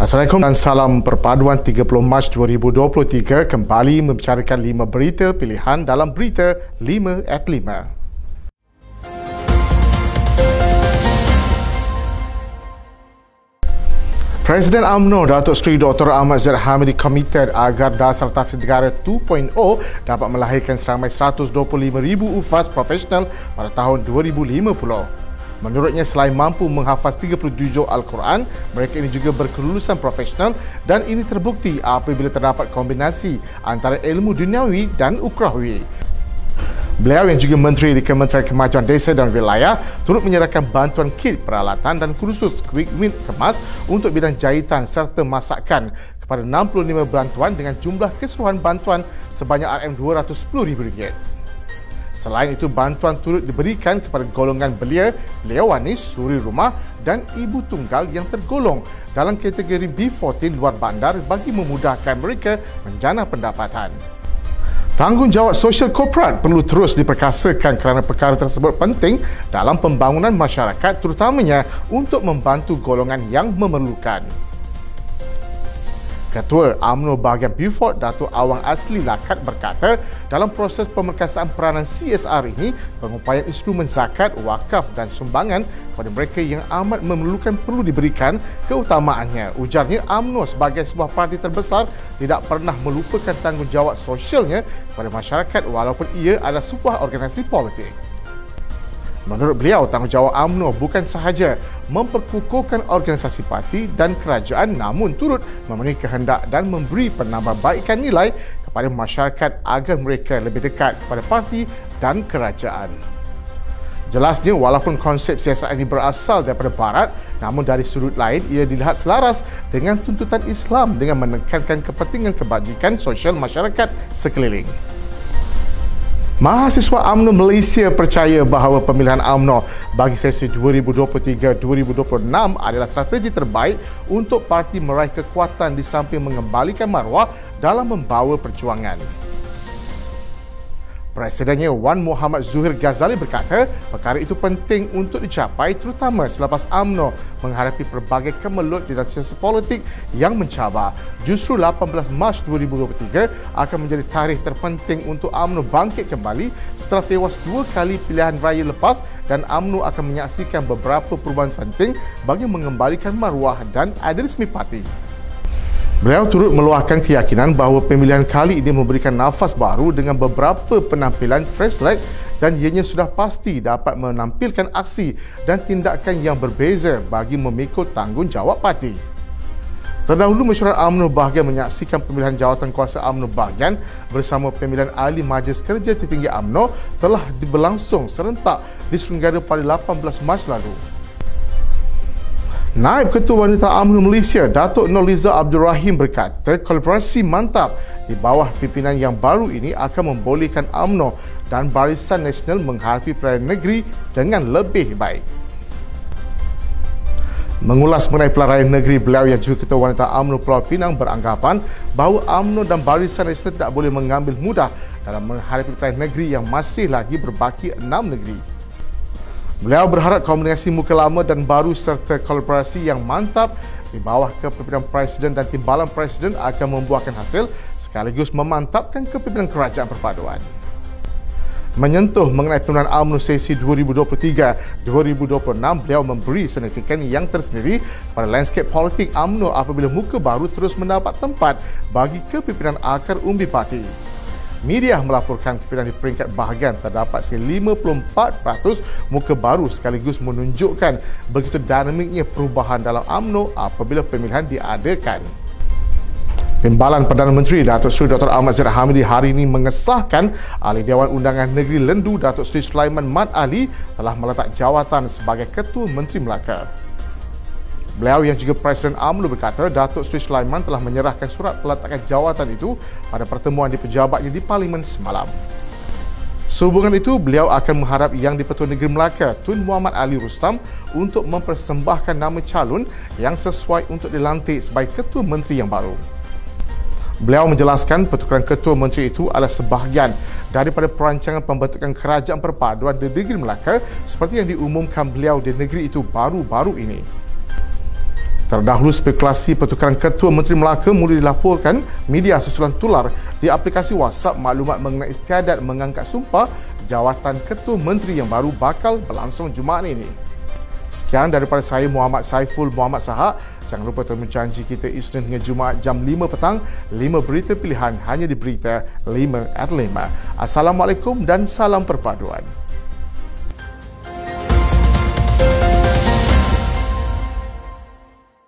Assalamualaikum dan salam perpaduan 30 Mac 2023 kembali membicarakan 5 berita pilihan dalam berita 5 at 5. Presiden UMNO Datuk Seri Dr. Ahmad Zahid Hamidi committed agar dasar tafsir negara 2.0 dapat melahirkan seramai 125,000 ufas profesional pada tahun 2050. Menurutnya selain mampu menghafaz 30 juzuk Al-Quran, mereka ini juga berkelulusan profesional dan ini terbukti apabila terdapat kombinasi antara ilmu duniawi dan ukrawi. Beliau yang juga Menteri di Kementerian Kemajuan Desa dan Wilayah turut menyerahkan bantuan kit peralatan dan kursus quick win kemas untuk bidang jahitan serta masakan kepada 65 bantuan dengan jumlah keseluruhan bantuan sebanyak RM210,000. Selain itu, bantuan turut diberikan kepada golongan belia, wanis, suri rumah dan ibu tunggal yang tergolong dalam kategori B14 luar bandar bagi memudahkan mereka menjana pendapatan. Tanggungjawab sosial korporat perlu terus diperkasakan kerana perkara tersebut penting dalam pembangunan masyarakat terutamanya untuk membantu golongan yang memerlukan. Ketua UMNO bahagian Beaufort Datuk Awang Asli Lakat berkata dalam proses pemerkasaan peranan CSR ini pengupayaan instrumen zakat, wakaf dan sumbangan kepada mereka yang amat memerlukan perlu diberikan keutamaannya. Ujarnya UMNO sebagai sebuah parti terbesar tidak pernah melupakan tanggungjawab sosialnya kepada masyarakat walaupun ia adalah sebuah organisasi politik. Menurut beliau, tanggungjawab UMNO bukan sahaja memperkukuhkan organisasi parti dan kerajaan namun turut memenuhi kehendak dan memberi penambahbaikan nilai kepada masyarakat agar mereka lebih dekat kepada parti dan kerajaan. Jelasnya, walaupun konsep siasat ini berasal daripada Barat, namun dari sudut lain ia dilihat selaras dengan tuntutan Islam dengan menekankan kepentingan kebajikan sosial masyarakat sekeliling. Mahasiswa UMNO Malaysia percaya bahawa pemilihan UMNO bagi sesi 2023-2026 adalah strategi terbaik untuk parti meraih kekuatan di samping mengembalikan maruah dalam membawa perjuangan. Presidennya Wan Muhammad Zuhir Ghazali berkata perkara itu penting untuk dicapai terutama selepas AMNO menghadapi pelbagai kemelut di dalam politik yang mencabar. Justru 18 Mac 2023 akan menjadi tarikh terpenting untuk AMNO bangkit kembali setelah tewas dua kali pilihan raya lepas dan AMNO akan menyaksikan beberapa perubahan penting bagi mengembalikan maruah dan idealisme parti. Beliau turut meluahkan keyakinan bahawa pemilihan kali ini memberikan nafas baru dengan beberapa penampilan fresh leg dan ianya sudah pasti dapat menampilkan aksi dan tindakan yang berbeza bagi memikul tanggungjawab parti. Terdahulu mesyuarat UMNO bahagian menyaksikan pemilihan jawatan kuasa UMNO bahagian bersama pemilihan ahli Majlis Kerja Tertinggi UMNO telah berlangsung serentak di Serenggara pada 18 Mac lalu. Naib Ketua Wanita UMNO Malaysia Datuk Noliza Abdul Rahim berkata kolaborasi mantap di bawah pimpinan yang baru ini akan membolehkan UMNO dan Barisan Nasional menghadapi pilihan negeri dengan lebih baik. Mengulas mengenai pelarian negeri beliau yang juga Ketua Wanita UMNO Pulau Pinang beranggapan bahawa UMNO dan Barisan Nasional tidak boleh mengambil mudah dalam menghadapi pilihan negeri yang masih lagi berbaki enam negeri. Beliau berharap komunikasi muka lama dan baru serta kolaborasi yang mantap di bawah kepimpinan Presiden dan Timbalan Presiden akan membuahkan hasil sekaligus memantapkan kepimpinan kerajaan perpaduan. Menyentuh mengenai pemilihan UMNO sesi 2023-2026, beliau memberi signifikan yang tersendiri pada landscape politik UMNO apabila muka baru terus mendapat tempat bagi kepimpinan akar umbi parti. Media melaporkan kepimpinan di peringkat bahagian terdapat se 54% muka baru sekaligus menunjukkan begitu dinamiknya perubahan dalam AMNO apabila pemilihan diadakan. Timbalan Perdana Menteri Datuk Seri Dr. Ahmad Zahid Hamidi hari ini mengesahkan Ahli Dewan Undangan Negeri Lendu Datuk Seri Sulaiman Mat Ali telah meletak jawatan sebagai Ketua Menteri Melaka. Beliau yang juga Presiden UMNO berkata Datuk Seri Sulaiman telah menyerahkan surat peletakan jawatan itu pada pertemuan di pejabatnya di Parlimen semalam. Sehubungan itu, beliau akan mengharap Yang di-Pertua Negeri Melaka, Tun Muhammad Ali Rustam untuk mempersembahkan nama calon yang sesuai untuk dilantik sebagai Ketua Menteri yang baru. Beliau menjelaskan pertukaran Ketua Menteri itu adalah sebahagian daripada perancangan pembentukan kerajaan perpaduan di Negeri Melaka seperti yang diumumkan beliau di negeri itu baru-baru ini. Terdahulu spekulasi pertukaran Ketua Menteri Melaka mula dilaporkan media susulan tular di aplikasi WhatsApp maklumat mengenai istiadat mengangkat sumpah jawatan Ketua Menteri yang baru bakal berlangsung Jumaat ini. Sekian daripada saya Muhammad Saiful Muhammad Sahak. Jangan lupa temu janji kita Isnin hingga Jumaat jam 5 petang. 5 berita pilihan hanya di Berita 5 at 5. Assalamualaikum dan salam perpaduan.